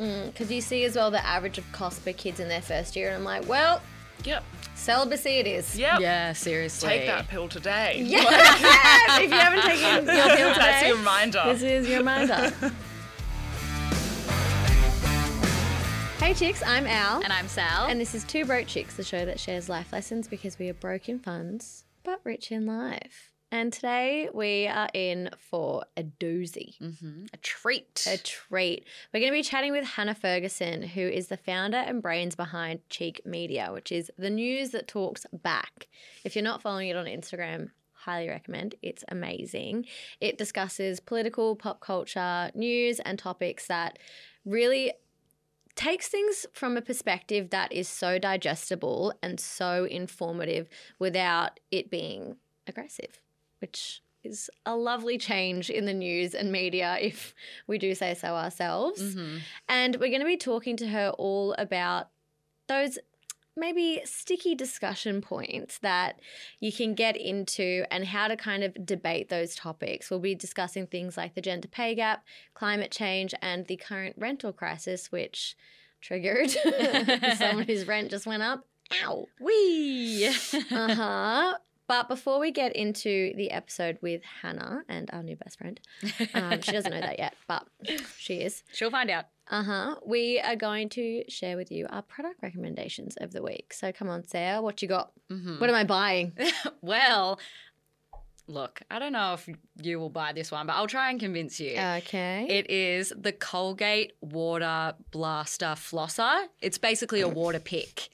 Mm, because you see as well the average of cost per kids in their first year, and I'm like, well, Yep. celibacy it is. Yep. Yeah, seriously. Take that pill today. Yeah. if you haven't taken your pill That's today, your reminder. this is your reminder. hey chicks, I'm Al. And I'm Sal. And this is Two Broke Chicks, the show that shares life lessons because we are broke in funds, but rich in life. And today we are in for a doozy, Mhm. a treat. a treat. We're going to be chatting with Hannah Ferguson, who is the founder and brains behind Cheek Media, which is the news that talks back. If you're not following it on Instagram, highly recommend. It's amazing. It discusses political, pop culture, news, and topics that really takes things from a perspective that is so digestible and so informative without it being aggressive, which is a lovely change in the news and media, if we do say so ourselves. Mhm. And we're going to be talking to her all about those maybe sticky discussion points that you can get into and how to kind of debate those topics. We'll be discussing things like the gender pay gap, climate change, and the current rental crisis, which triggered someone whose rent just went up. Ow. Wee. Uh huh. But before we get into the episode with Hannah and our new best friend, um, she doesn't know that yet, but she is. She'll find out. Uh huh. We are going to share with you our product recommendations of the week. So come on, Sarah, what you got? Mhm. What am I buying? well, look, I don't know if you will buy this one, but I'll try and convince you. Okay. It is the Colgate Water Blaster Flosser. It's basically a water pick.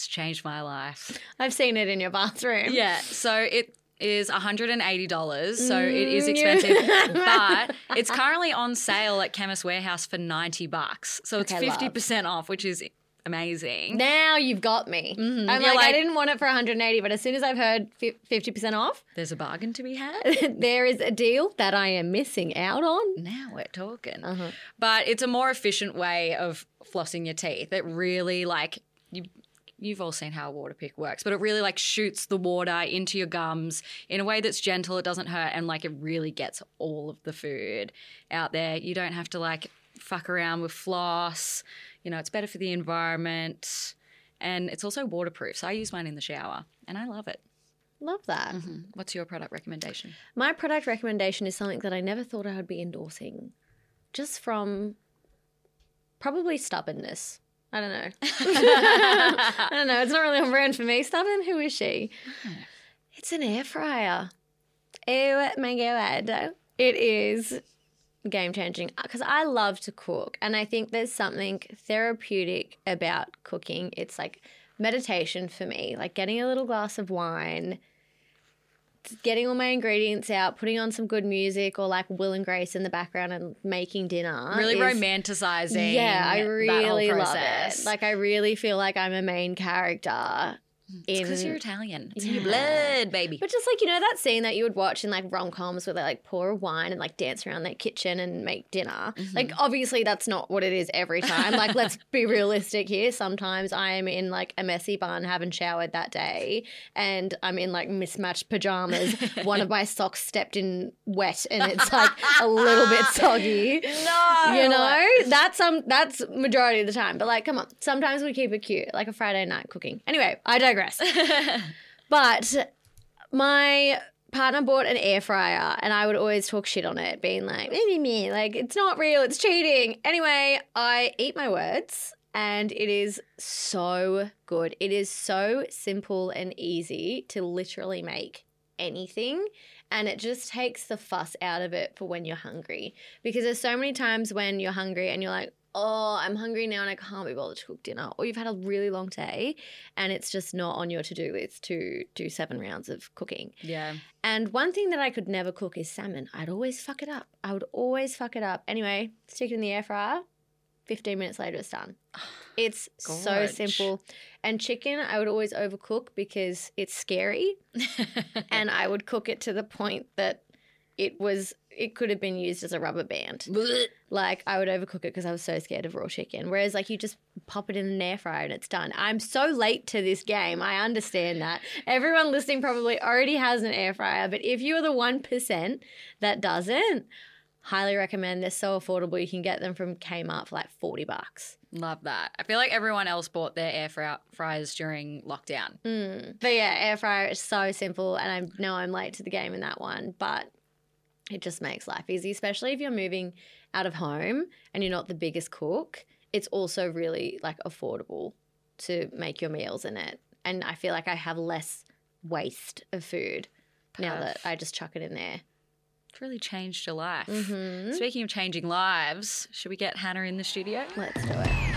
It's changed my life. I've seen it in your bathroom. Yeah, so it is $180, so it is Mm, expensive, but it's currently on sale at Chemist Warehouse for 90 bucks. So it's Okay, 50% off, which is amazing. Now you've got me. Mhm. I'm You're like, I didn't want it for 180, but as soon as I've heard 50% off, There's a bargain to be had. there is a deal that I am missing out on. Now we're talking. Uh-huh. But it's a more efficient way of flossing your teeth. It really like you you've all seen how a water pick works, but it really like shoots the water into your gums in a way that's gentle, it doesn't hurt and like it really gets all of the food out there. You don't have to like fuck around with floss. You know, it's better for the environment. And it's also waterproof. So I use mine in the shower and I love it. Love that. Mhm. What's your product recommendation? My product recommendation is something that I never thought I would be endorsing, just from probably stubbornness. I don't know. I don't know. It's not really on brand for me. Stubborn? Who is she? Hmm. It's an air fryer. Oh my god. It is game changing because I love to cook and I think there's something therapeutic about cooking. It's like meditation for me, like getting a little glass of wine, getting all my ingredients out, putting on some good music or like Will and Grace in the background and making dinner. really is- romanticizing. Yeah, I really love it. Like I really feel like I'm a main character Mm, because you're Italian. It's in your blood, baby. But just like you know that scene that you would watch in like rom coms where they like pour wine and like dance around their kitchen and make dinner. Mm-hmm. Like obviously that's not what it is every time. Like let's be realistic here. Sometimes I am in like a messy bun, haven't showered that day, and I'm in like mismatched pajamas. One of my socks stepped in wet and it's like a little bit soggy. no, You know, that's some that's majority of the time. But like, come on, sometimes we keep it cute, like a Friday night cooking. Anyway, I digress. But my partner bought an air fryer and I would always talk shit on it, being like, me, me, me, like, it's not real, it's cheating. Anyway, I eat my words and it is so good. It is so simple and easy to literally make anything. And it just takes the fuss out of it for when you're hungry. Because there's so many times when you're hungry and you're like, oh, I'm hungry now and I can't be bothered to cook dinner. Or you've had a really long day and it's just not on your to do list to do seven rounds of cooking. yeah. And one thing that I could never cook is salmon. I'd always fuck it up. I would always fuck it up. Anyway, stick it in the air fryer. 15 minutes later, it's done. It's so simple. And chicken, I would always overcook because it's scary. and I would cook it to the point that it was, it could have been used as a rubber band. Like I would overcook it because I was so scared of raw chicken. Whereas like you just pop it in an air fryer and it's done. I'm so late to this game. I understand that. Everyone listening probably already has an air fryer, but if you are the one percent that doesn't, Highly recommend. They're so affordable. You can get them from Kmart for like 40 bucks. Love that. I feel like everyone else bought their air fry- fryers during lockdown. Mm. But yeah, air fryer is so simple, and I know I'm late to the game in that one, but it just makes life easy, especially if you're moving out of home and you're not the biggest cook. It's also really like affordable to make your meals in it, and I feel like I have less waste of food now that I just chuck it in there. It's really changed your life. Mhm. Speaking of changing lives, should we get Hannah in the studio? Let's do it.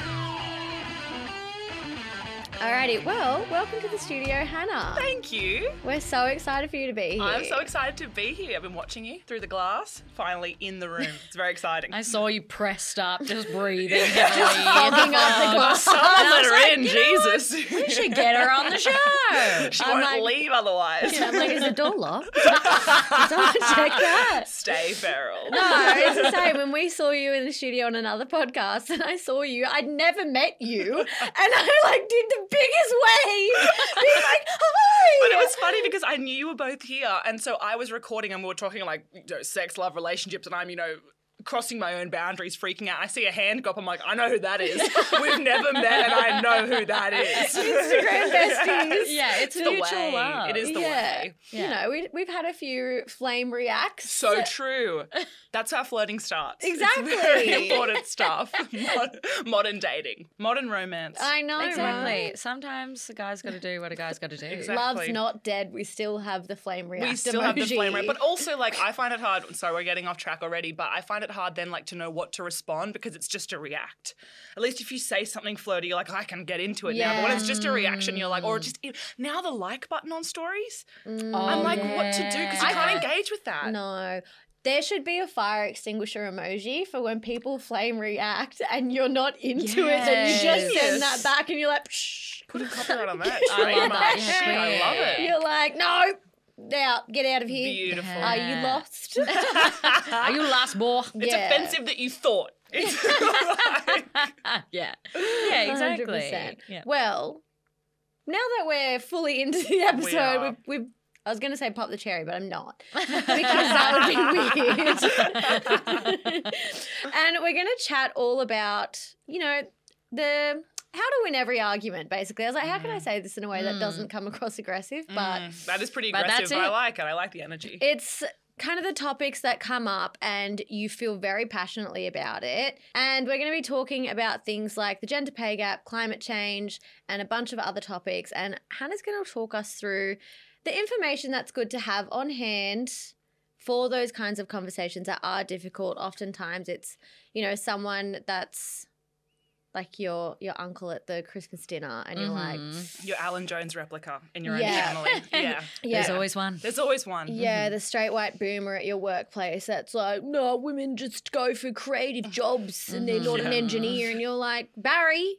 Alrighty, well, welcome to the studio, Hannah. Thank you. We're so excited for you to be here. I'm so excited to be here. I've been watching you through the glass. Finally in the room. It's very exciting. I saw you pressed up, just breathing. Fogging heavily. up the glass. Someone let her like, in, you what? Jesus. We should get her on the show. she I'm won't like- leave otherwise. Yeah, I'm like, is the door locked? Someone check that. Stay feral. No, it's the same. When we saw you in the studio on another podcast, and I saw you, I'd never met you, and I like did the biggest wave, being like, "Hi!" But it was funny because I knew you were both here, and so I was recording, and we were talking like you know, sex, love, relationships, and I'm you know crossing my own boundaries, freaking out. I see a hand go up. I'm like, I know who that is. We've never met, and I know who that is. Instagram besties. Yeah, it's, the mutual way. love. It is the yeah. way. You know, we, we've had a few flame reacts. So true. That's how flirting starts. Exactly. It's very important stuff. Mod- modern dating, modern romance. I know, Exactly. right? Sometimes a guy's got to do what a guy's got to do. Exactly. Love's not dead. We still have the flame react. we still have the flame rate, but also like I find it hard. Sorry, we're getting off track already, but I find it hard then like to know what to respond because it's just a react. At least if you say something flirty, you're like I can get into it now. But when it's just a reaction, you're like, or just now the like button on stories. Mm, I'm Oh, like, what to do because you yeah. can't engage with that. No. There should be a fire extinguisher emoji for when people flame react and you're not into it, and you just send that back and you're like, Psh. Put a copyright on that. I love that. Yeah, I love it. You're like, no, out, get out of here. Beautiful. Are you lost? Are you last boy? It's Yeah. offensive that you thought. It's like- yeah. Yeah, exactly. 100%. Yeah. Well, now that we're fully into the episode, are. we've, we've I was going to say pop the cherry, but I'm not because that would be weird. and we're going to chat all about, you know, the how to win every argument. Basically, I was like, how can I say this in a way that doesn't come across aggressive, but Mm, that is pretty But aggressive. that's But I it. like it. I like the energy. it's kind of the topics that come up and you feel very passionately about it. And we're going to be talking about things like the gender pay gap, climate change, and a bunch of other topics. And Hannah's going to talk us through the information that's good to have on hand for those kinds of conversations that are difficult. Oftentimes it's, you know, someone that's like your your uncle at the Christmas dinner and you're like, Mhm. Your Alan Jones replica in your Yeah. own family. Yeah. yeah. There's always one. There's always one. Yeah, the straight white boomer at your workplace that's like, no, women just go for creative jobs and they're not an engineer. And you're like, Barry,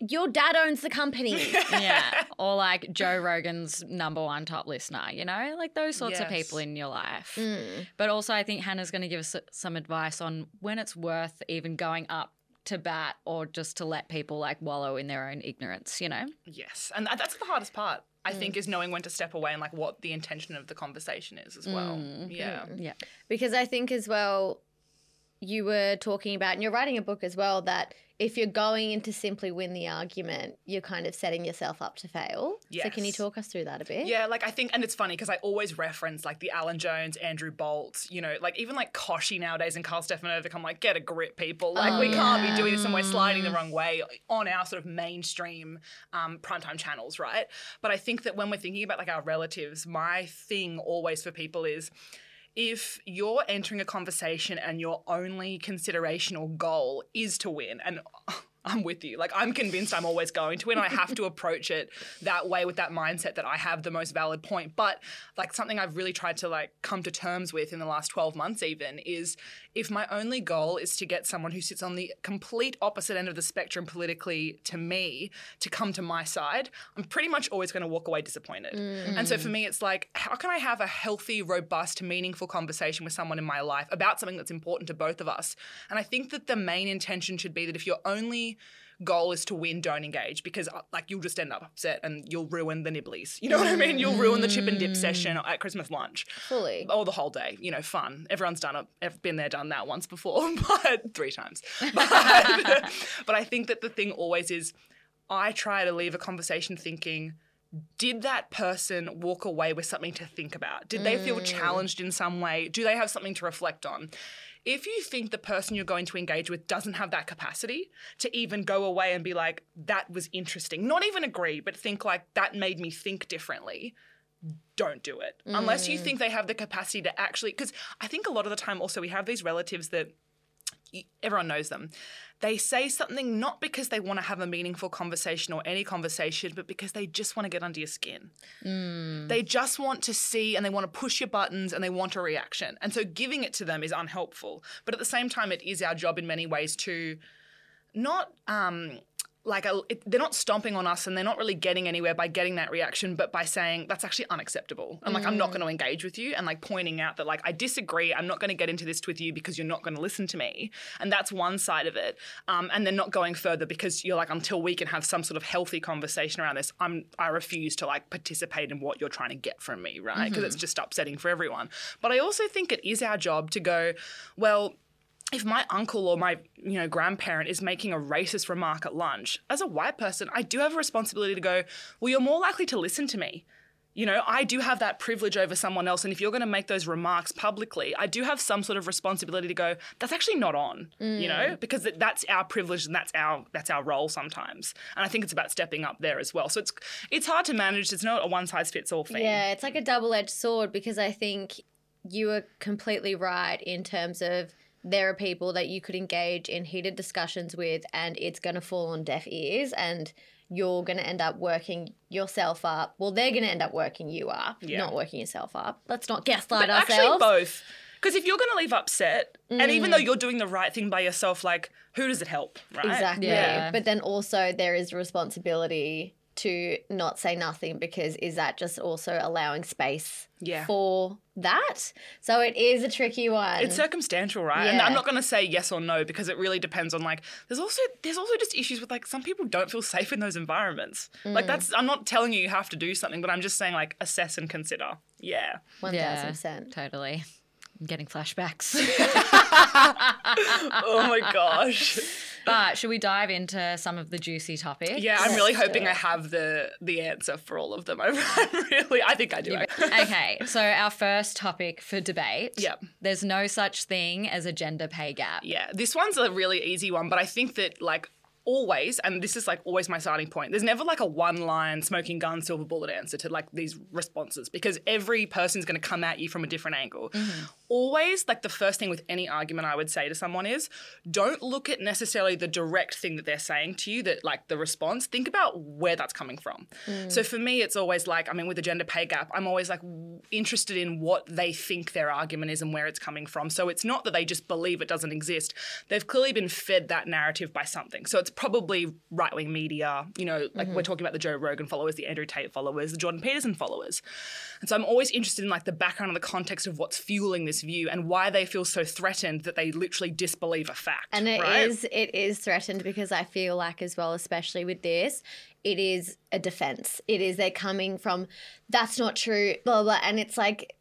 your dad owns the company. yeah. Or like Joe Rogan's number one top listener, you know, like those sorts of people in your life. Mm. But also, I think Hannah's going to give us some advice on when it's worth even going up to bat or just to let people like wallow in their own ignorance, you know? Yes. And that's the hardest part, I Mm. think, is knowing when to step away and like what the intention of the conversation is as well. Mm. Yeah. Yeah. Because I think as well, you were talking about, and you're writing a book as well, that if you're going in to simply win the argument, you're kind of setting yourself up to fail. So can you talk us through that a bit? Yeah, like I think, and it's funny because I always reference like the Alan Jones, Andrew Bolt, you know, like even like Kochie nowadays and Carl Stefanovic. I'm like, get a grip, people. Like Oh, we can't be doing this and we're sliding the wrong way on our sort of mainstream um, primetime channels, right? But I think that when we're thinking about like our relatives, my thing always for people is if you're entering a conversation and your only consideration or goal is to win, and I'm with you. Like I'm convinced I'm always going to win. I have to approach it that way with that mindset that I have the most valid point. But like something I've really tried to like come to terms with in the last 12 months even is if my only goal is to get someone who sits on the complete opposite end of the spectrum politically to me to come to my side, I'm pretty much always going to walk away disappointed. Mm. And so for me it's like how can I have a healthy, robust, meaningful conversation with someone in my life about something that's important to both of us? And I think that the main intention should be that if you're only goal is to win, don't engage because uh, like you'll just end up upset and you'll ruin the nibblies. You know what I mean? You'll ruin the chip and dip session at Christmas lunch Fully. or the whole day. You know, fun. Everyone's done it. Ever been there, done that once before, but three times. But, but I think that the thing always is, I try to leave a conversation thinking. Did that person walk away with something to think about? Did they feel challenged in some way? Do they have something to reflect on? If you think the person you're going to engage with doesn't have that capacity to even go away and be like, that was interesting, not even agree, but think like, that made me think differently, don't do it. Unless you mm. think they have the capacity to actually, because I think a lot of the time also we have these relatives that everyone knows them. They say something not because they want to have a meaningful conversation or any conversation, but because they just want to get under your skin. They just want to see and they want to push your buttons and they want a reaction. And so giving it to them is unhelpful. But at the same time, it is our job in many ways to not um like a, it, they're not stomping on us and they're not really getting anywhere by getting that reaction but by saying that's actually unacceptable. And like i'm not going to engage with you and like pointing out that like i disagree. I'm not going to get into this with you because you're not going to listen to me. And that's one side of it. Um, and then not going further because you're like until we can have some sort of healthy conversation around this i'm i refuse to like participate in what you're trying to get from me right? Because it's just upsetting for everyone. But i also think it is our job to go well if my uncle or my you know grandparent is making a racist remark at lunch as a white person i do have a responsibility to go well you're more likely to listen to me. You know i do have that privilege over someone else and if you're going to make those remarks publicly i do have some sort of responsibility to go that's actually not on you know mm. because that's our privilege and that's our that's our role sometimes. And i think it's about stepping up there as well. So it's it's hard to manage. It's not a one size fits all thing. Yeah, it's like a double edged sword because I think you are completely right in terms of there are people that you could engage in heated discussions with and it's going to fall on deaf ears and you're going to end up working yourself up. Well, they're going to end up working you up, Yeah. not working yourself up. Let's not gaslight But actually, both. Because if you're going to leave upset, and even though mm. you're doing the right thing by yourself, like, who does it help, right? Exactly. Yeah. But then also there is responsibility to not say nothing because is that just also allowing space Yeah. for that? So it is a tricky one. It's circumstantial, right? And I'm not going to say yes or no because it really depends on like. There's also there's also just issues with like some people don't feel safe in those environments. Mm. Like that's I'm not telling you you have to do something, but I'm just saying like assess and consider. Yeah. One thousand percent. Totally. I'm getting flashbacks. oh my gosh. but should we dive into some of the juicy topics? Yeah, I'm really Let's hoping. I have the the answer for all of them. I'm, really I think I do. okay, so our first topic for debate. Yep. There's no such thing as a gender pay gap. Yeah, this one's a really easy one, but I think that like always, and this is like always my starting point. There's never like a one line smoking gun silver bullet answer to like these responses because every person's going to come at you from a different angle. Mm-hmm. Always, like the first thing with any argument I would say to someone is don't look at necessarily the direct thing that they're saying to you, that like the response. Think about where that's coming from. Hmm. So for me, it's always like, I mean, with the gender pay gap, I'm always like interested in what they think their argument is and where it's coming from. So it's not that they just believe it doesn't exist. They've clearly been fed that narrative by something. So it's probably right wing media, you know, like we're mm-hmm. talking about the Joe Rogan followers, the Andrew Tate followers, the Jordan Peterson followers. And so I'm always interested in like the background and the context of what's fueling this view and why they feel so threatened that they literally disbelieve a fact. And it right? is it is threatened because I feel like as well, especially with this, it is a defense. It is they're coming from that's not true, blah blah, and it's like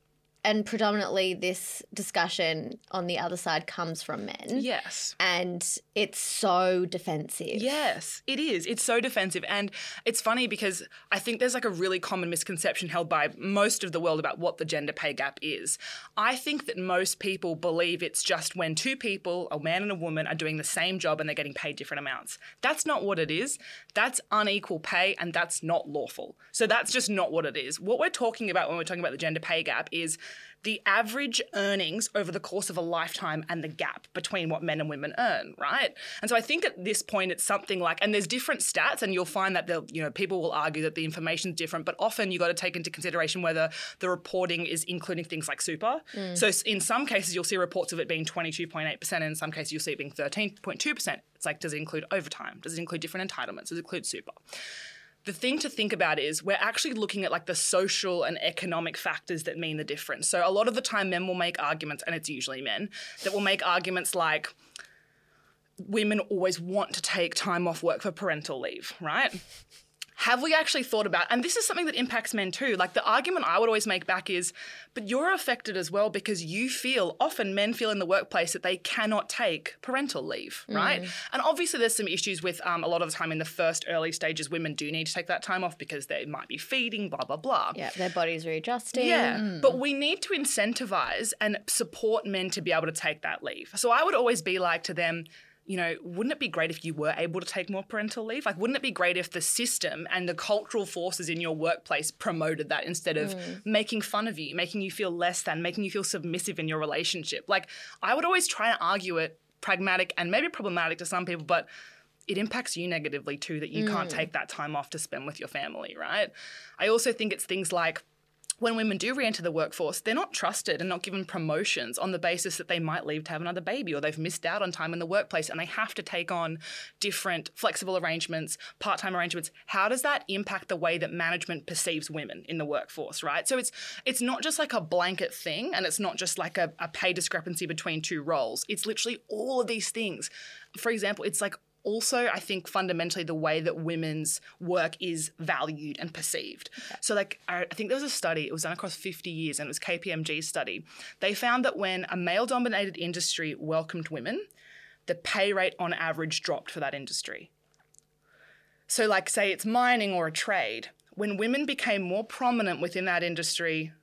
and predominantly this discussion on the other side comes from men. Yes. And it's so defensive. Yes, it is. It's so defensive. And it's funny because I think there's like a really common misconception held by most of the world about what the gender pay gap is. I think that most people believe it's just when two people, a man and a woman, are doing the same job and they're getting paid different amounts. That's not what it is. That's unequal pay and that's not lawful. So that's just not what it is. What we're talking about when we're talking about the gender pay gap is the average earnings over the course of a lifetime and the gap between what men and women earn, right? And so I think at this point it's something like, and there's different stats, and you'll find that they'll, you know, people will argue that the information's different, but often you've got to take into consideration whether the reporting is including things like super. Mm. So in some cases you'll see reports of it being 22.8%, and in some cases you'll see it being 13.2%. It's like, does it include overtime? Does it include different entitlements? Does it include super? The thing to think about is we're actually looking at like the social and economic factors that mean the difference. So a lot of the time men will make arguments and it's usually men that will make arguments like women always want to take time off work for parental leave, right? Have we actually thought about, and this is something that impacts men too? Like the argument I would always make back is, but you're affected as well because you feel, often men feel in the workplace that they cannot take parental leave, right? And obviously there's some issues with um, a lot of the time in the first early stages, women do need to take that time off because they might be feeding, blah, blah, blah. Yeah, their body's readjusting. Yeah, but we need to incentivize and support men to be able to take that leave. So I would always be like to them, you know, wouldn't it be great if you were able to take more parental leave? Like, wouldn't it be great if the system and the cultural forces in your workplace promoted that instead of mm. making fun of you, making you feel less than, making you feel submissive in your relationship? Like, I would always try and argue it pragmatic and maybe problematic to some people, but it impacts you negatively too that you can't mm. take that time off to spend with your family, right? I also think it's things like when women do re-enter the workforce, they're not trusted and not given promotions on the basis that they might leave to have another baby or they've missed out on time in the workplace and they have to take on different flexible arrangements, part-time arrangements. How does that impact the way that management perceives women in the workforce, right? So it's it's not just like a blanket thing and it's not just like a, a pay discrepancy between two roles. It's literally all of these things. For example, it's like also i think fundamentally the way that women's work is valued and perceived. So like I, I think there was a study it was done across 50 years and it was kpmg's study. They found that when a male dominated industry welcomed women the pay rate on average dropped for that industry. So like say it's mining or a trade when women became more prominent within that industry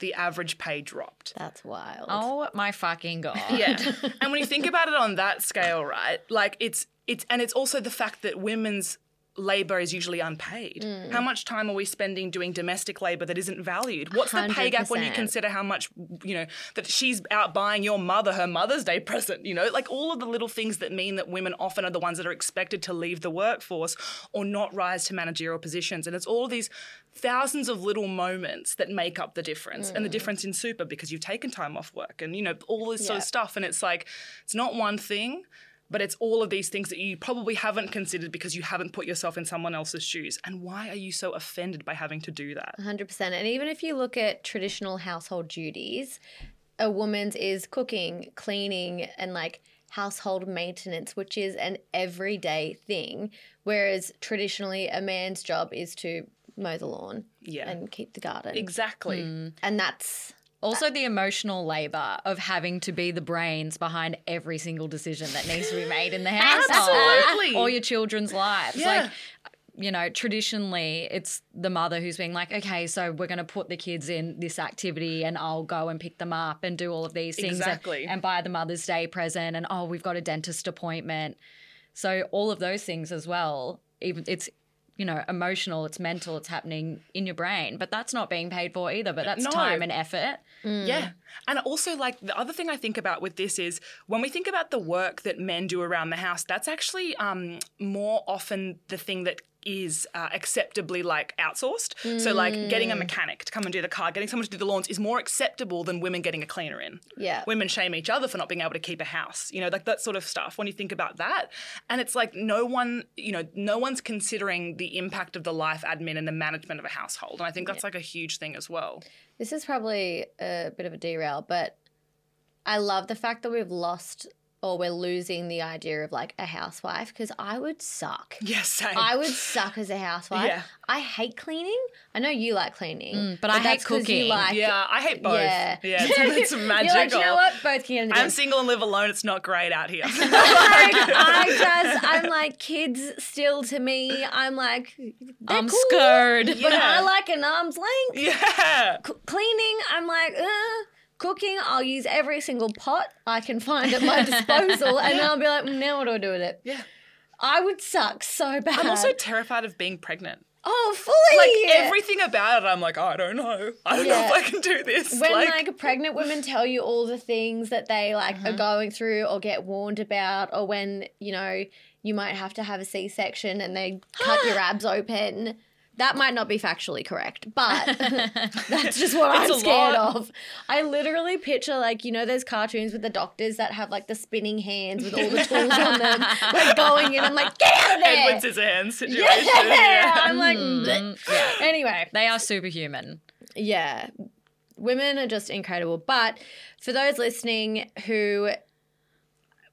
the average pay dropped That's wild. Oh my fucking god. yeah. and when you think about it on that scale, right? Like it's it's and it's also the fact that women's labor is usually unpaid. Mm. How much time are we spending doing domestic labor that isn't valued? What's the pay gap when you consider how much, you know, that she's out buying your mother her Mother's Day present, you know? Like all of the little things that mean that women often are the ones that are expected to leave the workforce or not rise to managerial positions. And it's all of these thousands of little moments that make up the difference Mm. and the difference in super because you've taken time off work and you know all this sort of stuff and it's like it's not one thing but it's all of these things that you probably haven't considered because you haven't put yourself in someone else's shoes and why are you so offended by having to do that 100%. And even if you look at traditional household duties, a woman's is cooking, cleaning, and like household maintenance, which is an everyday thing. Whereas traditionally, a man's job is to mow the lawn yeah and keep the garden. exactly mm. and that's Also, the emotional labor of having to be the brains behind every single decision that needs to be made in the house, Absolutely. or your children's lives. Yeah. Like, you know, traditionally it's the mother who's being like, okay, so we're going to put the kids in this activity and I'll go and pick them up and do all of these things and- and, buy the Mother's Day present and oh, we've got a dentist appointment. So all of those things as well, even it's you know, emotional, it's mental, it's happening in your brain, but that's not being paid for either, but that's No. time and effort. Yeah. And also, like, the other thing I think about with this is when we think about the work that men do around the house, that's actually um, more often the thing that is uh, acceptably like outsourced. So, like, getting a mechanic to come and do the car, getting someone to do the lawns is more acceptable than women getting a cleaner in. Yeah. Women shame each other for not being able to keep a house, you know, like that sort of stuff when you think about that. And it's like no one, you know, no one's considering the impact of the life admin and the management of a household. And I think that's like a huge thing as well. This is probably a bit of a derail, but I love the fact that we've lost or we're losing the idea of like a housewife because I would suck. Yes, same. I would suck as a housewife. Yeah. I hate cleaning. I know you like cleaning, but I hate cooking. You like, Yeah, I hate both. Yeah, Yeah, it's, it's magical. You're like, you know what? Both can. I'm single and live alone. It's not great out here. like, I just, I'm like kids still to me. I'm like, I'm cool, scared. but Yeah. I like an arm's length. yeah. C- cleaning, I'm like, uh. Cooking, I'll use every single pot I can find at my disposal, and I'll be like, "Mm, now what do I do with it? Yeah. I would suck so bad. I'm also terrified of being pregnant. oh, fully. Like everything about it, I'm like, I don't know. I don't know Yeah. if I can do this. when like, pregnant women tell you all the things that they like are going through or get warned about or when you know you might have to have a c-section and they cut your abs open that might not be factually correct but that's just what It's i'm scared lot. of i literally picture like you know those cartoons with the doctors that have like the spinning hands with all the tools on them like going in i'm like get out of there Edward Scissorhands situation. yeah, I'm like, Mm, yeah. anyway, They are superhuman. yeah, women are just incredible. But for those listening who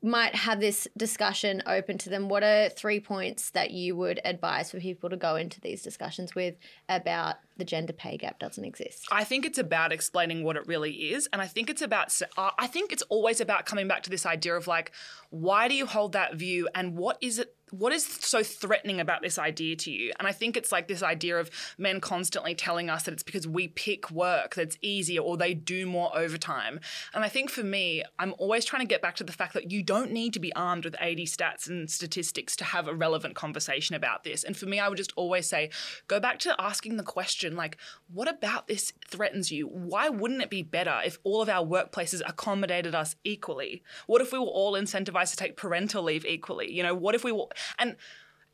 might have this discussion open to them. What are three points that you would advise for people to go into these discussions with about the gender pay gap doesn't exist? I think it's about explaining what it really is. And I think it's about, uh, I think it's always about coming back to this idea of like, why do you hold that view and what is it? What is so threatening about this idea to you? And I think it's like this idea of men constantly telling us that it's because we pick work that's easier or they do more overtime. And I think for me, I'm always trying to get back to the fact that you don't need to be armed with 80 stats and statistics to have a relevant conversation about this. And for me, I would just always say, go back to asking the question, like, what about this threatens you? Why wouldn't it be better if all of our workplaces accommodated us equally? What if we were all incentivized to take parental leave equally? You know, what if we were, and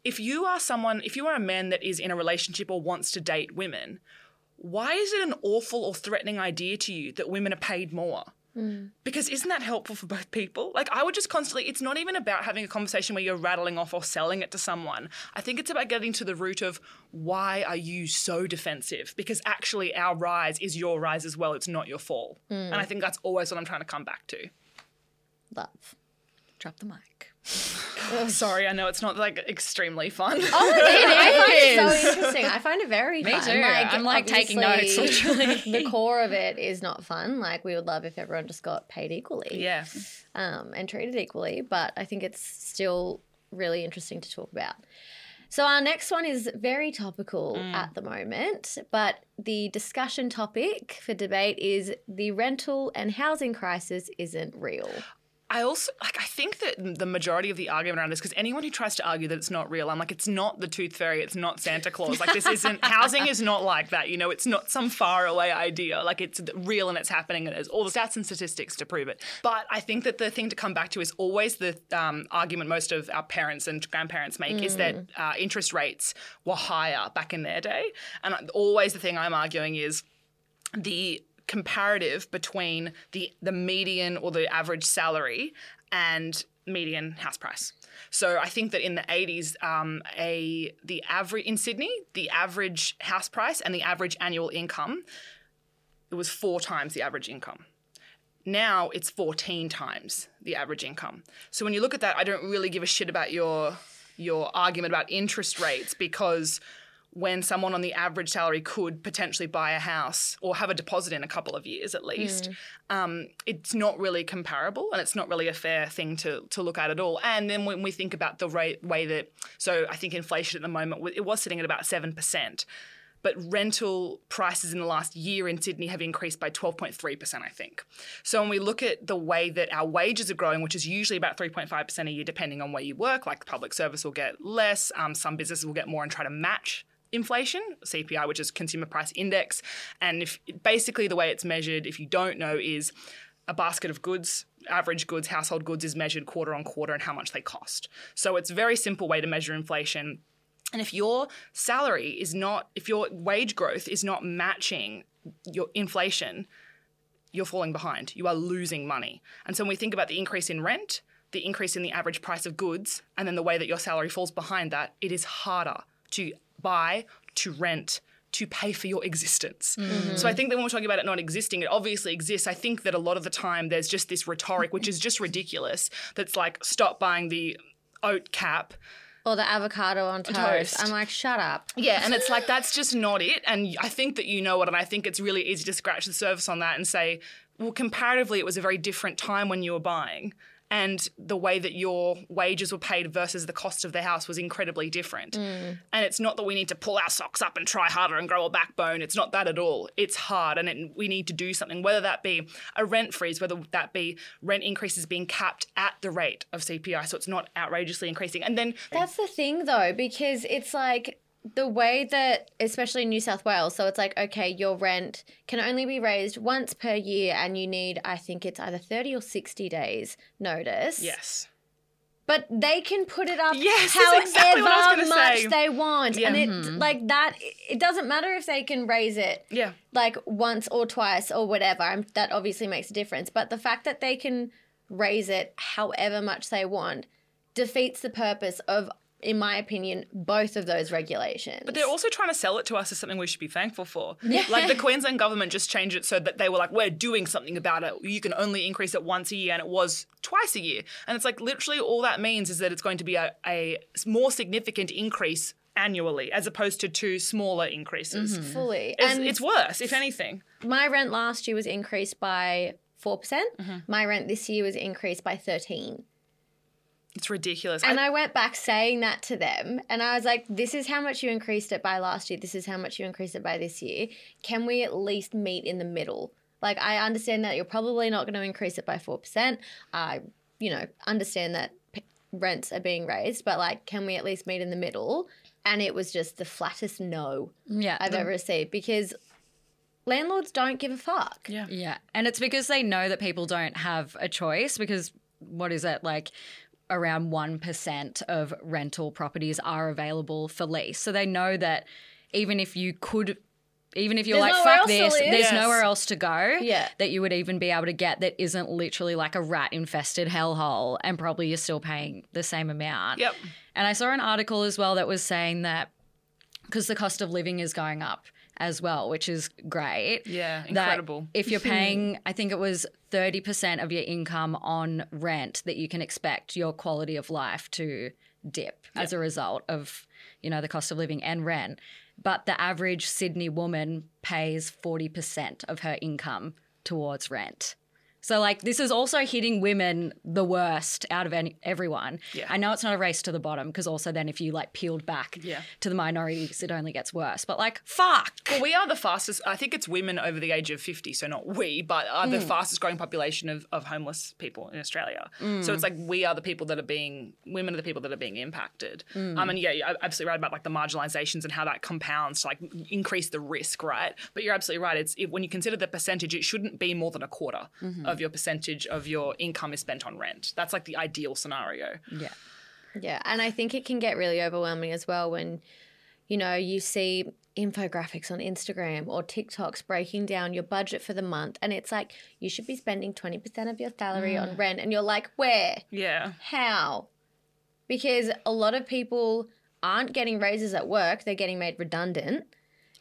if you are someone, if you are a man that is in a relationship or wants to date women, why is it an awful or threatening idea to you that women are paid more? Hmm. Because isn't that helpful for both people? Like, I would just constantly, it's not even about having a conversation where you're rattling off or selling it to someone. I think it's about getting to the root of why are you so defensive? Because actually, our rise is your rise as well. It's not your fall. Hmm. And I think that's always what I'm trying to come back to. Love. Drop the mic. Sorry, I know it's not like extremely fun. Oh, I find it so interesting. I find it very Me fun. too. I'm, like, taking notes, literally. the core of it is not fun. Like we would love if everyone just got paid equally. yeah. um, and treated equally, but I think it's still really interesting to talk about. So, our next one is very topical at the moment, but the discussion topic for debate is the rental and housing crisis isn't real. I also like. I think that the majority of the argument around this, because anyone who tries to argue that it's not real, I'm like, it's not the Tooth Fairy, it's not Santa Claus. Like this isn't housing is not like that. You know, it's not some far away idea. Like it's real and it's happening, and there's all the stats and statistics to prove it. But I think that the thing to come back to is always the um, argument most of our parents and grandparents make is that uh, interest rates were higher back in their day, and always the thing I'm arguing is the comparative between the the median or the average salary and median house price. So I think that in the 80s, um, a the average in Sydney, the average house price and the average annual income, it was four times the average income. Now it's 14 times the average income. So when you look at that, I don't really give a shit about your your argument about interest rates because when someone on the average salary could potentially buy a house or have a deposit in a couple of years at least, um, it's not really comparable and it's not really a fair thing to, to look at at all. And then when we think about the rate, way that, so I think inflation at the moment, it was sitting at about 7%. But rental prices in the last year in Sydney have increased by 12.3%, I think. So when we look at the way that our wages are growing, which is usually about 3.5% a year, depending on where you work, like the public service will get less, um, some businesses will get more and try to match inflation, CPI, which is Consumer Price Index. And if basically the way it's measured, if you don't know, is a basket of goods, average goods, household goods is measured quarter on quarter and how much they cost. So it's a very simple way to measure inflation. And if your salary is not, if your wage growth is not matching your inflation, you're falling behind. You are losing money. And so when we think about the increase in rent, the increase in the average price of goods, and then the way that your salary falls behind that, it is harder to buy, to rent, to pay for your existence. Mm-hmm. So I think that when we're talking about it not existing, it obviously exists. I think that a lot of the time there's just this rhetoric, which is just ridiculous, that's like, stop buying the oat cap. Or the avocado on toast. toast. I'm like, shut up. Yeah, and it's like that's just not it. And I think that you know it, and I think it's really easy to scratch the surface on that and say, well, comparatively, it was a very different time when you were buying. And the way that your wages were paid versus the cost of the house was incredibly different. Mm. And it's not that we need to pull our socks up and try harder and grow a backbone. It's not that at all. It's hard, and it, we need to do something, whether that be a rent freeze, whether that be rent increases being capped at the rate of CPI, so it's not outrageously increasing. And then That's the thing, though, because it's like the way that, especially in New South Wales, so it's like, okay, your rent can only be raised once per year, and you need, I think it's either 30 or 60 days notice. yes, But they can put it up Yes, however exactly what I was gonna much say. they want. Yeah. Mm-hmm. And it like that it doesn't matter if they can raise it yeah. like once or twice or whatever. That obviously makes a difference. But the fact that they can raise it however much they want defeats the purpose of in my opinion, both of those regulations. But they're also trying to sell it to us as something we should be thankful for. Like the Queensland government just changed it so that they were like, we're doing something about it. You can only increase it once a year, and it was twice a year. And it's like literally all that means is that it's going to be a, a more significant increase annually as opposed to two smaller increases. fully. It's, and it's worse, if anything. my rent last year was increased by 4%. percent Mm-hmm. My rent this year was increased by 13. It's ridiculous. And I- I went back saying that to them, and I was like, "This is how much you increased it by last year. This is how much you increased it by this year. Can we at least meet in the middle? Like, I understand that you're probably not going to increase it by four percent. I, you know, understand that p- rents are being raised, but like, can we at least meet in the middle?" And it was just the flattest no Yeah. I've ever received because landlords don't give a fuck. yeah. Yeah. And it's because they know that people don't have a choice because what is it like around 1% of rental properties are available for lease. So they know that even if you could even if you're There's like fuck this, there's Yes. nowhere else to go. Yeah. That you would even be able to get that isn't literally like a rat infested hellhole and probably you're still paying the same amount. Yep. And I saw an article as well that was saying that because the cost of living is going up as well, which is great. Yeah, incredible. If you're paying, I think it was 30% of your income on rent, that you can expect your quality of life to dip as a result of, you know, the cost of living and rent. But the average Sydney woman pays 40% of her income towards rent. So, like, this is also hitting women the worst out of any, everyone. Yeah. I know it's not a race to the bottom because also then if you like peeled back Yeah. to the minorities, it only gets worse. But like, fuck. Well, we are the fastest. I think it's women over the age of fifty, so not we, but are Mm. the fastest growing population of, of homeless people in Australia. So it's like we are the people that are being women are the people that are being impacted. Mm. Um, and yeah, you're absolutely right about like the marginalizations and how that compounds to like increase the risk, right? But you're absolutely right. It's it, when you consider the percentage, it shouldn't be more than a quarter Mm-hmm. of your percentage of your income is spent on rent. That's like the ideal scenario. Yeah. Yeah, and I think it can get really overwhelming as well when, you know, you see infographics on Instagram or TikToks breaking down your budget for the month, and it's like you should be spending twenty percent of your salary on mm. rent, and you're like, where, Yeah. how? Because a lot of people aren't getting raises at work; they're getting made redundant,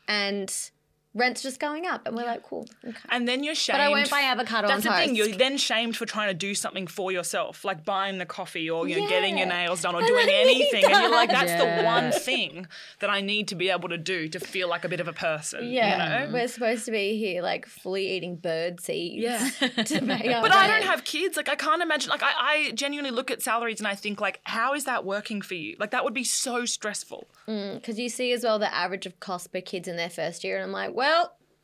and rent's just going up, and we're like, cool. Okay. And then you're shamed. But I won't buy avocado That's on the thing. You're then shamed for trying to do something for yourself, like buying the coffee or you know getting your nails done or And doing anything. And you're like, that. that's the one thing that I need to be able to do to feel like a bit of a person. Yeah, You know? we're supposed to be here like fully eating bird seeds. Yeah. to our But I don't have kids. Like I can't imagine. Like I, I genuinely look at salaries and I think like, how is that working for you? Like that would be so stressful. Mm, because you see as well the average of cost per kids in their first year, and I'm like, well,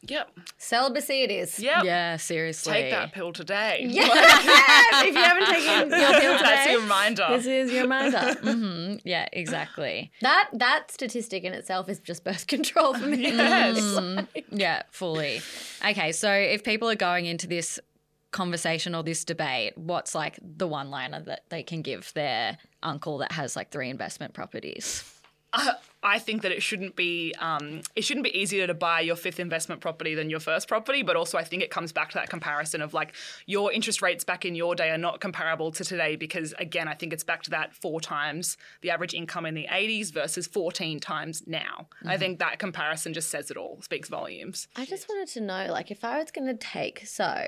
Yep. celibacy it is. Yep. Yeah, seriously. Take that pill today. Yeah. if you haven't taken your pill today. That's today, your reminder. this is your reminder. Mm-hmm. Yeah, exactly. that that statistic in itself is just birth control for me. Yes. Mm. Yeah, fully. Okay, so if people are going into this conversation or this debate, what's like the one liner that they can give their uncle that has like three investment properties? I think that it shouldn't be um, it shouldn't be easier to buy your fifth investment property than your first property. But also, I think it comes back to that comparison of like your interest rates back in your day are not comparable to today because again, I think it's back to that four times the average income in the 80s versus 14 times now. I think that comparison just says it all, speaks volumes. I just wanted to know, like, if I was going to take, so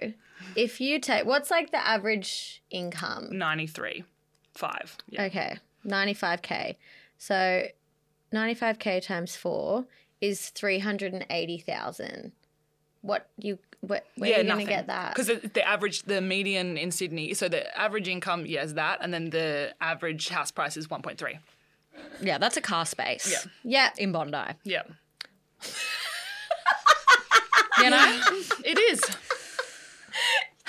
if you take, what's like the average income? 93, five. Yeah. Okay, 95k. So 95k times four is 380,000. What you what where are you going to get that? Because the average, the median in Sydney, so the average income, yeah, is that, and then the average house price is 1.3. Yeah, that's a car space. Yeah. yeah, In Bondi. Yeah. You know? It is.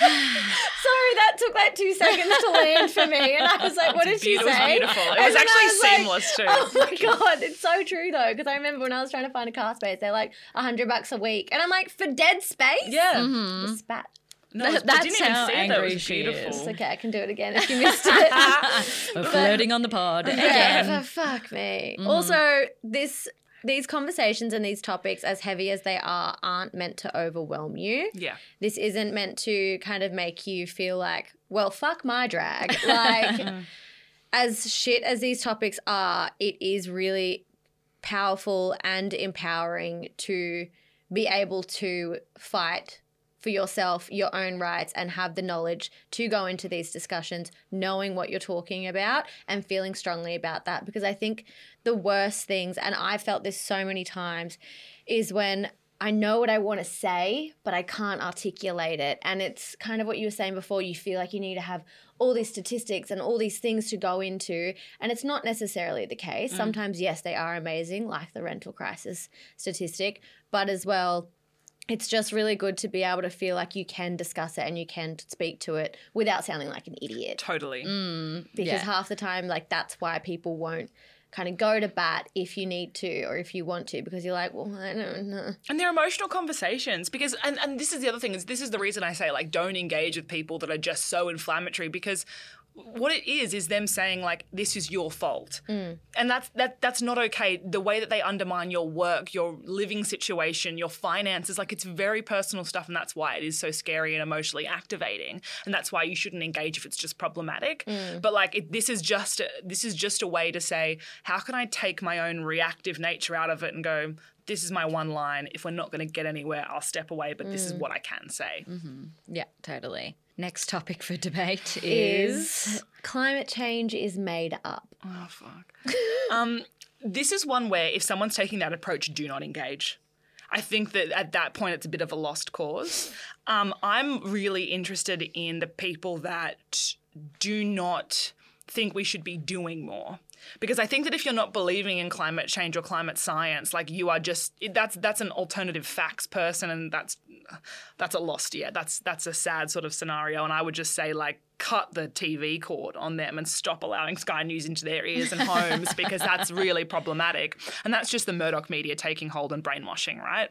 Sorry, that took like two seconds to land for me, and I was like, "What did she say? It was beautiful. It was actually was like, seamless too. Oh my god, it's so true though, because I remember when I was trying to find a car space, they're like a hundred bucks a week, and I'm like, for dead space, Yeah. The spat. No, it was- I That's didn't even how see it. That angry was she beautiful. is. It's okay, I can do it again if you missed it. We're flirting on the pod Yeah, again. for fuck me. Mm-hmm. Also, this these conversations and these topics, as heavy as they are, aren't meant to overwhelm you. Yeah. This isn't meant to kind of make you feel like, well, fuck my drag. Like, mm-hmm. as shit as these topics are, it is really powerful and empowering to be able to fight for yourself, your own rights, and have the knowledge to go into these discussions, knowing what you're talking about and feeling strongly about that. Because I think the worst things, and I've felt this so many times, is when I know what I want to say, but I can't articulate it. And it's kind of what you were saying before. You feel like you need to have all these statistics and all these things to go into. And it's not necessarily the case. Mm. Sometimes, yes, they are amazing, like the rental crisis statistic, but as well, it's just really good to be able to feel like you can discuss it and you can speak to it without sounding like an idiot. Totally. Mm, because Yeah. half the time, like, that's why people won't kind of go to bat if you need to or if you want to because you're like, well, I don't know. And they're emotional conversations because, and, and this is the other thing is this is the reason I say like don't engage with people that are just so inflammatory because what it is is them saying like this is your fault, mm. and that's that that's not okay. The way that they undermine your work, your living situation, your finances, like it's very personal stuff, and that's why it is so scary and emotionally activating, and that's why you shouldn't engage if it's just problematic. Mm. But like it, this is just a, this is just a way to say how can I take my own reactive nature out of it and go this is my one line. If we're not going to get anywhere, I'll step away, but this is mm. what I can say. Mm-hmm. Yeah, totally. Next topic for debate is, Is climate change is made up. Oh, fuck. um, this is one where if someone's taking that approach, do not engage. I think that at that point, it's a bit of a lost cause. Um, I'm really interested in the people that do not think we should be doing more. Because I think that if you're not believing in climate change or climate science, like you are just that's that's an alternative facts person, and that's that's a lost year. That's that's a sad sort of scenario. And I would just say like cut the TV cord on them and stop allowing Sky News into their ears and homes because that's really problematic. And that's just the Murdoch media taking hold and brainwashing, right?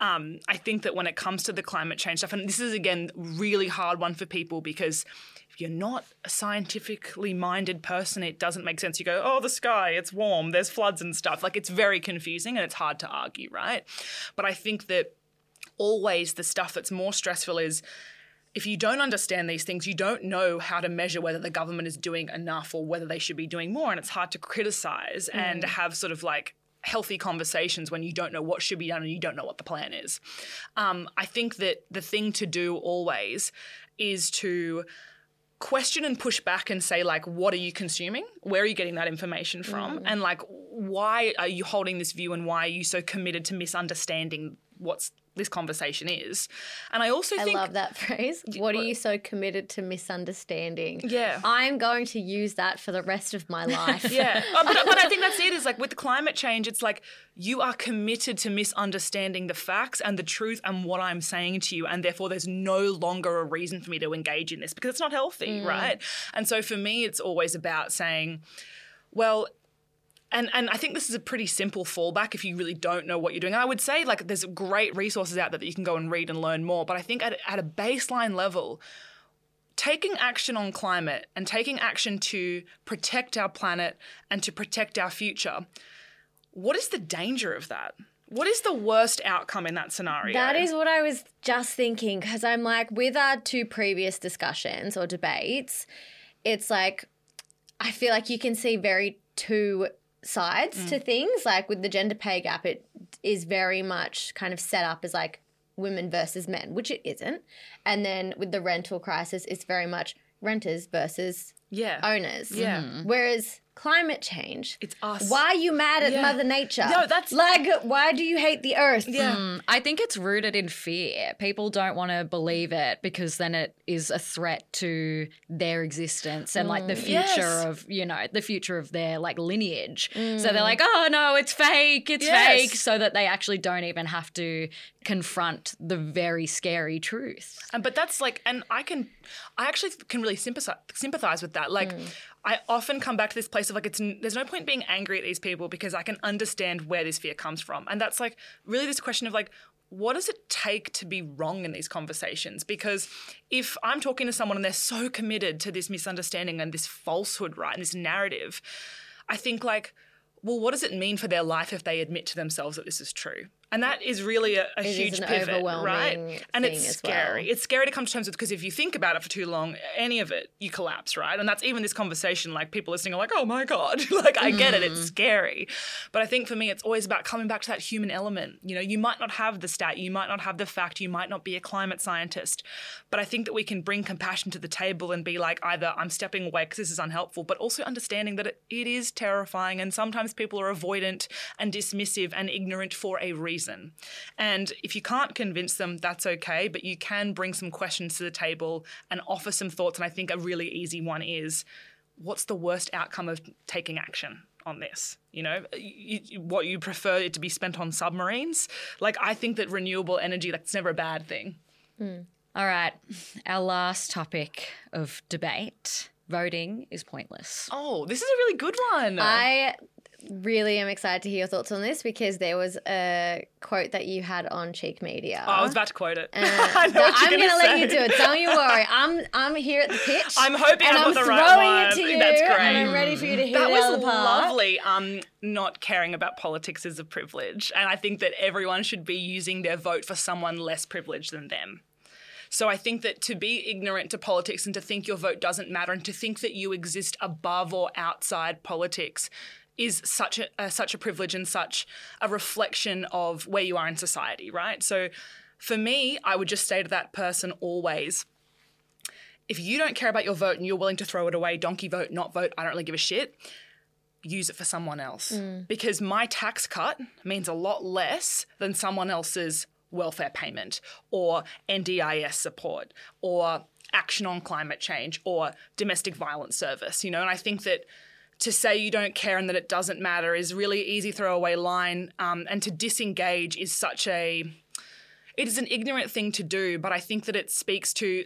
Um, I think that when it comes to the climate change stuff, and this is again really hard one for people because if you're not a scientifically minded person, it doesn't make sense. You go, oh, the sky, it's warm, there's floods and stuff. Like it's very confusing and it's hard to argue, right? But I think that always the stuff that's more stressful is if you don't understand these things, you don't know how to measure whether the government is doing enough or whether they should be doing more. And it's hard to criticize and have sort of like healthy conversations when you don't know what should be done and you don't know what the plan is. Um, I think that the thing to do always is to question and push back and say like what are you consuming where are you getting that information from and like why are you holding this view and why are you so committed to misunderstanding what's this conversation is and i also I think love that phrase. What are you so committed to misunderstanding? Yeah. I'm going to use that for the rest of my life. yeah, Uh, but, but I think that's it. Is like with climate change, it's like you are committed to misunderstanding the facts and the truth and what I'm saying to you, and therefore there's no longer a reason for me to engage in this because it's not healthy, right? And so for me, it's always about saying, well. And, and I think this is a pretty simple fallback if you really don't know what you're doing. I would say like there's great resources out there that you can go and read and learn more. But I think at, at a baseline level, taking action on climate and taking action to protect our planet and to protect our future, what is the danger of that? What is the worst outcome in that scenario? That is what I was just thinking because I'm like, with our two previous discussions or debates, it's like, I feel like you can see very two sides to mm. things. Like with the gender pay gap, it is very much kind of set up as like women versus men, which it isn't. And then with the rental crisis, it's very much renters versus yeah. owners. Yeah. Mm-hmm. Whereas climate change, It's us. why are you mad at Yeah. Mother Nature? No, that's- like, why do you hate the earth? Yeah. Mm, I think it's rooted in fear. People don't want to believe it because then it is a threat to their existence and like the hmm. future Yes. of, you know, the future of their like lineage. So hmm. they're like, oh no, it's fake, it's Yes. fake. So that they actually don't even have to confront the very scary truth. And but that's like, and I can, I actually can really sympathize sympathize with that. Like, hmm. I often come back to this place of like, it's there's no point being angry at these people because I can understand where this fear comes from, and that's like really this question of like. What does it take to be wrong in these conversations? Because if I'm talking to someone and they're so committed to this misunderstanding and this falsehood, right, and this narrative, I think like, well, what does it mean for their life if they admit to themselves that this is true? And that is really a, a huge pivot, overwhelming right? And it's scary. well. It's scary to come to terms with because if you think about it for too long, any of it, you collapse, right? And that's even this conversation. Like people listening are like, "Oh my god!" like I get it. Mm. It's scary, but I think for me, it's always about coming back to that human element. You know, you might not have the stat, you might not have the fact, you might not be a climate scientist, but I think that we can bring compassion to the table and be like, either I'm stepping away because this is unhelpful, but also understanding that it, it is terrifying, and sometimes people are avoidant and dismissive and ignorant for a reason. And if you can't convince them, that's okay, but you can bring some questions to the table and offer some thoughts. And I think a really easy one is what's the worst outcome of taking action? On this, you know, you, you- what you prefer it to be spent on submarines. Like, I think that renewable energy, that's never a bad thing. Hmm. All right, our last topic of debate voting is pointless. Oh, this is a really good one. I really am excited to hear your thoughts on this because there was a quote that you had on Cheek Media. Oh, I was about to quote it. I what I'm gonna gonna let you do it. Don't you worry. I'm I'm here at the pitch. I'm hoping and I've I'm the throwing right it to you. That's great. And I'm ready for you to hit that it was out of the park. lovely. Um, not caring about politics is a privilege, and I think that everyone should be using their vote for someone less privileged than them. So I think that to be ignorant to politics and to think your vote doesn't matter and to think that you exist above or outside politics is such a uh, such a privilege and such a reflection of where you are in society, right? So for me, I would just say to that person always, if you don't care about your vote and you're willing to throw it away, donkey vote, not vote, I don't really give a shit, use it for someone else. Because my tax cut means a lot less than someone else's welfare payment or NDIS support or action on climate change or domestic violence service, you know, and I think that to say you don't care and that it doesn't matter is really easy throwaway line um, and to disengage is such a it is an ignorant thing to do, but I think that it speaks to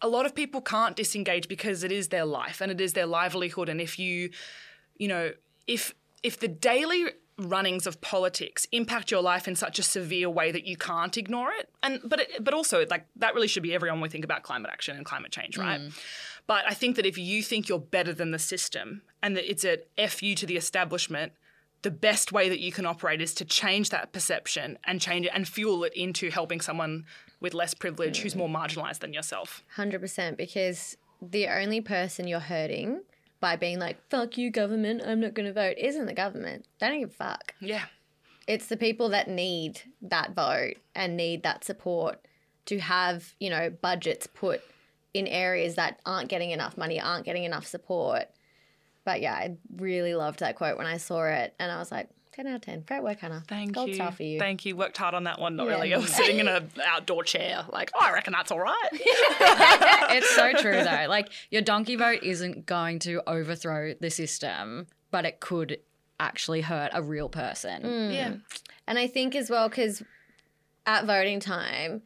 a lot of people can't disengage because it is their life and it is their livelihood. And if you, you know, if if the daily runnings of politics impact your life in such a severe way that you can't ignore it, and but it, but also like that really should be everyone we think about climate action and climate change, right? But I think that if you think you're better than the system and that it's a fu to the establishment, the best way that you can operate is to change that perception and change it and fuel it into helping someone with less privilege who's more marginalized than yourself. Hundred percent, because the only person you're hurting by being like "fuck you, government," I'm not going to vote, isn't the government. They don't give a fuck. Yeah. It's the people that need that vote and need that support to have you know budgets put in areas that aren't getting enough money, aren't getting enough support. But yeah, I really loved that quote when I saw it, and I was like, ten out of ten. Great work, Hannah. Thank Gold you. star for you. Thank you. Worked hard on that one. Not Yeah. really. I was sitting in an outdoor chair, like, oh, I reckon that's all right. it's so true though. Like your donkey vote isn't going to overthrow the system, but it could actually hurt a real person. Mm. yeah. And I think as well, because at voting time,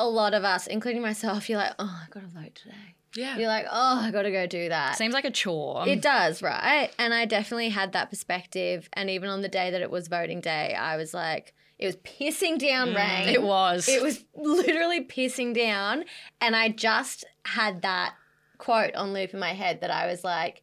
a lot of us, including myself, you're like, oh, I got to vote today. Yeah. You're like, oh, I got to go do that. Seems like a chore. It does, right? And I definitely had that perspective. And even on the day that it was voting day, I was like, it was pissing down mm, rain. it was. It was literally pissing down. And I just had that quote on loop in my head that I was like,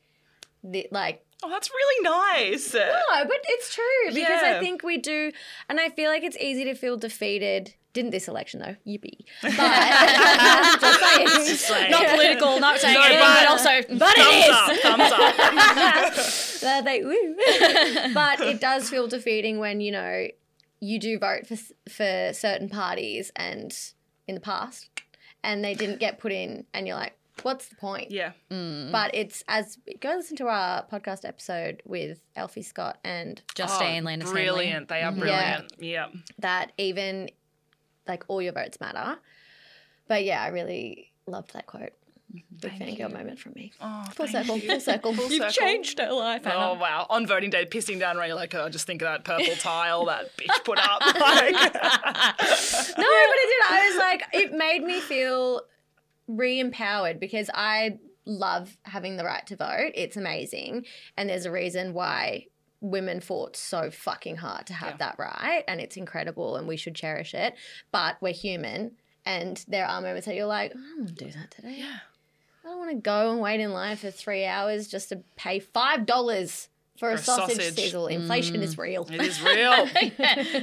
the, like, Oh, that's really nice. no, but it's true because Yeah. I think we do, and I feel like it's easy to feel defeated. Didn't this election though? Yippee! But um, just saying. Not political, not saying No, anything, but- but also but it Thumbs is. up. Thumbs up. They're like, but it does feel defeating when you know you do vote for for certain parties and in the past, and they didn't get put in, and you're like, what's the point? yeah. Mm. But it's as go listen to our podcast episode with Elfy Scott and Justine Oh, Landis Brilliant. They are mm-hmm. brilliant. Yeah. that even like all your votes matter. But yeah, I really loved that quote. Mm-hmm. Big Thank fangirl you. moment from me. Oh, Full circle, you. full circle. Full You've circle. changed her life, Oh wow! On voting day, pissing down rain, like oh, just think of that purple tile that bitch put up. Like, No, but it did. I was like, it made me feel re-empowered because I love having the right to vote. It's amazing, and there's a reason why women fought so fucking hard to have Yeah. that right, and it's incredible, and we should cherish it. But we're human, and there are moments that you're like, oh, I don't want to do that today. yeah. I don't want to go and wait in line for three hours just to pay five dollars For a, a sausage, sausage. sizzle, inflation is mm. real. It is real.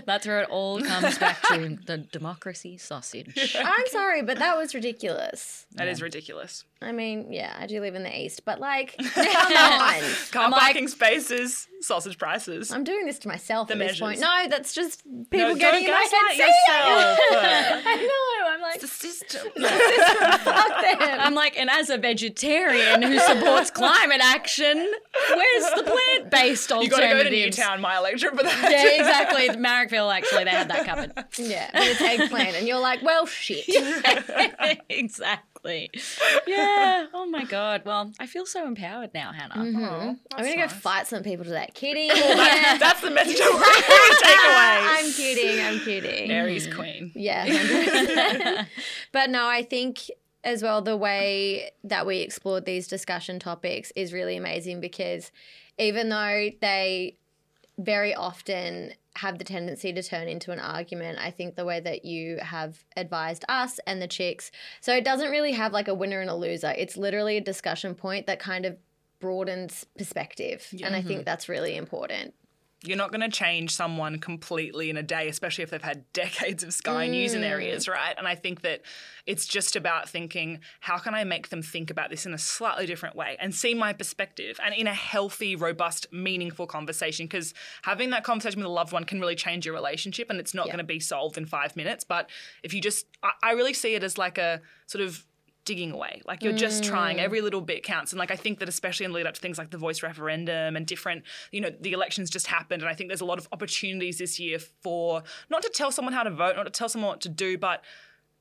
That's where it all comes back to the democracy sausage. I'm sorry, but that was ridiculous. That is ridiculous. I mean, yeah, I do live in the east, but like, come on. Car like- parking spaces, sausage prices. I'm doing this to myself The at this point. No, that's just people no, getting don't in my head. Yourself. I know. I'm like, the system. fuck them. I'm like, and as a vegetarian who supports climate action, where's the plant-based You got to go to? Newtown, my electorate for that. Yeah, exactly. Marrickville, actually, they had that covered. yeah, but it's eggplant, and you're like, well, shit. exactly. Yeah. Oh my god. Well, I feel so empowered now, Hannah. Mm-hmm. I'm gonna go fight some people today. Kidding. That- that's the message I want you to take away. I'm kidding. I'm kidding. Aries queen. Yeah. but no, I think as well the way that we explored these discussion topics is really amazing because even though they very often have the tendency to turn into an argument, I think the way that you have advised us and the chicks, so it doesn't really have like a winner and a loser. It's literally a discussion point that kind of broadens perspective. And I think mm-hmm. that's really important. You're not going to change someone completely in a day, especially if they've had decades of Sky News in their mm. ears, right? And I think that it's just about thinking, how can I make them think about this in a slightly different way and see my perspective and in a healthy, robust, meaningful conversation? Because having that conversation with a loved one can really change your relationship and it's not Yeah. going to be solved in five minutes. But if you just, I, I really see it as like a sort of digging away. Like you're just trying. Mm. Every little bit counts. And like I think that especially in the lead up to things like the voice referendum and different, you know, the elections just happened. And I think there's a lot of opportunities this year for not to tell someone how to vote, not to tell someone what to do, but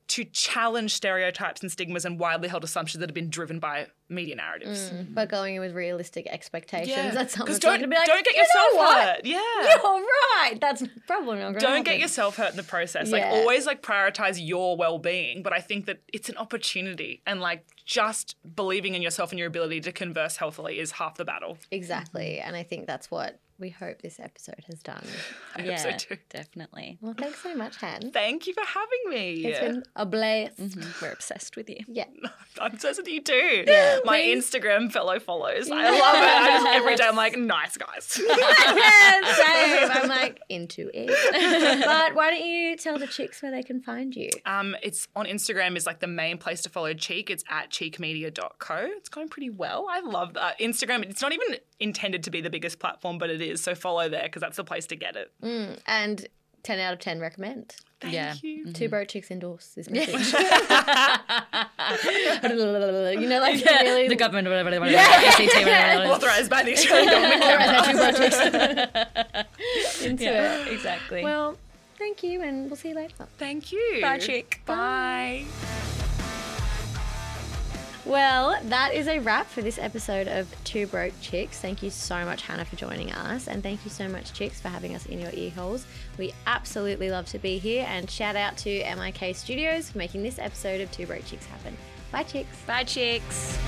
to challenge stereotypes and stigmas and widely held assumptions that have been driven by media narratives. But going in with realistic expectations, Yeah. that's something 'Cause going don't, to be like, don't get "You know yourself what? hurt. Yeah. You're right. That's probably not going don't get yourself hurt in the process. Like always like prioritize your well-being, but I think that it's an opportunity and like just believing in yourself and your ability to converse healthily is half the battle. Exactly. And I think that's what we hope this episode has done. I Yeah, hope so too. definitely. Well, thanks so much, Han. Thank you for having me. It's been a blast. Mhm, We're obsessed with you. Yeah. I'm obsessed with you too. Yeah, My. Instagram fellow follows. I love it. I just, every day I'm like, nice guys. yeah, same. I'm like into it. But why don't you tell the chicks where they can find you? Um, it's on Instagram is like the main place to follow Cheek. It's at cheekmedia.co. It's going pretty well. I love that. Instagram, it's not even intended to be the biggest platform, but it is. So follow there because that's the place to get it. Mm, and 10 out of 10 recommend. Thank Yeah. you. Mm-hmm. Two broke chicks endorse this message. you know, like the really the government, whatever, whatever, whatever, ACT, whatever, whatever. Authorized by the Australian Government. Alright, Canberra. two broke chicks into Yeah, it. exactly. Well, thank you, and we'll see you later. Thank you. Bye, chick. Bye. Well, that is a wrap for this episode of Two Broke Chicks. Thank you so much, Hannah, for joining us. And thank you so much, Chicks, for having us in your ear holes. We absolutely love to be here. And shout out to MIK Studios for making this episode of Two Broke Chicks happen. Bye, Chicks. Bye, chicks.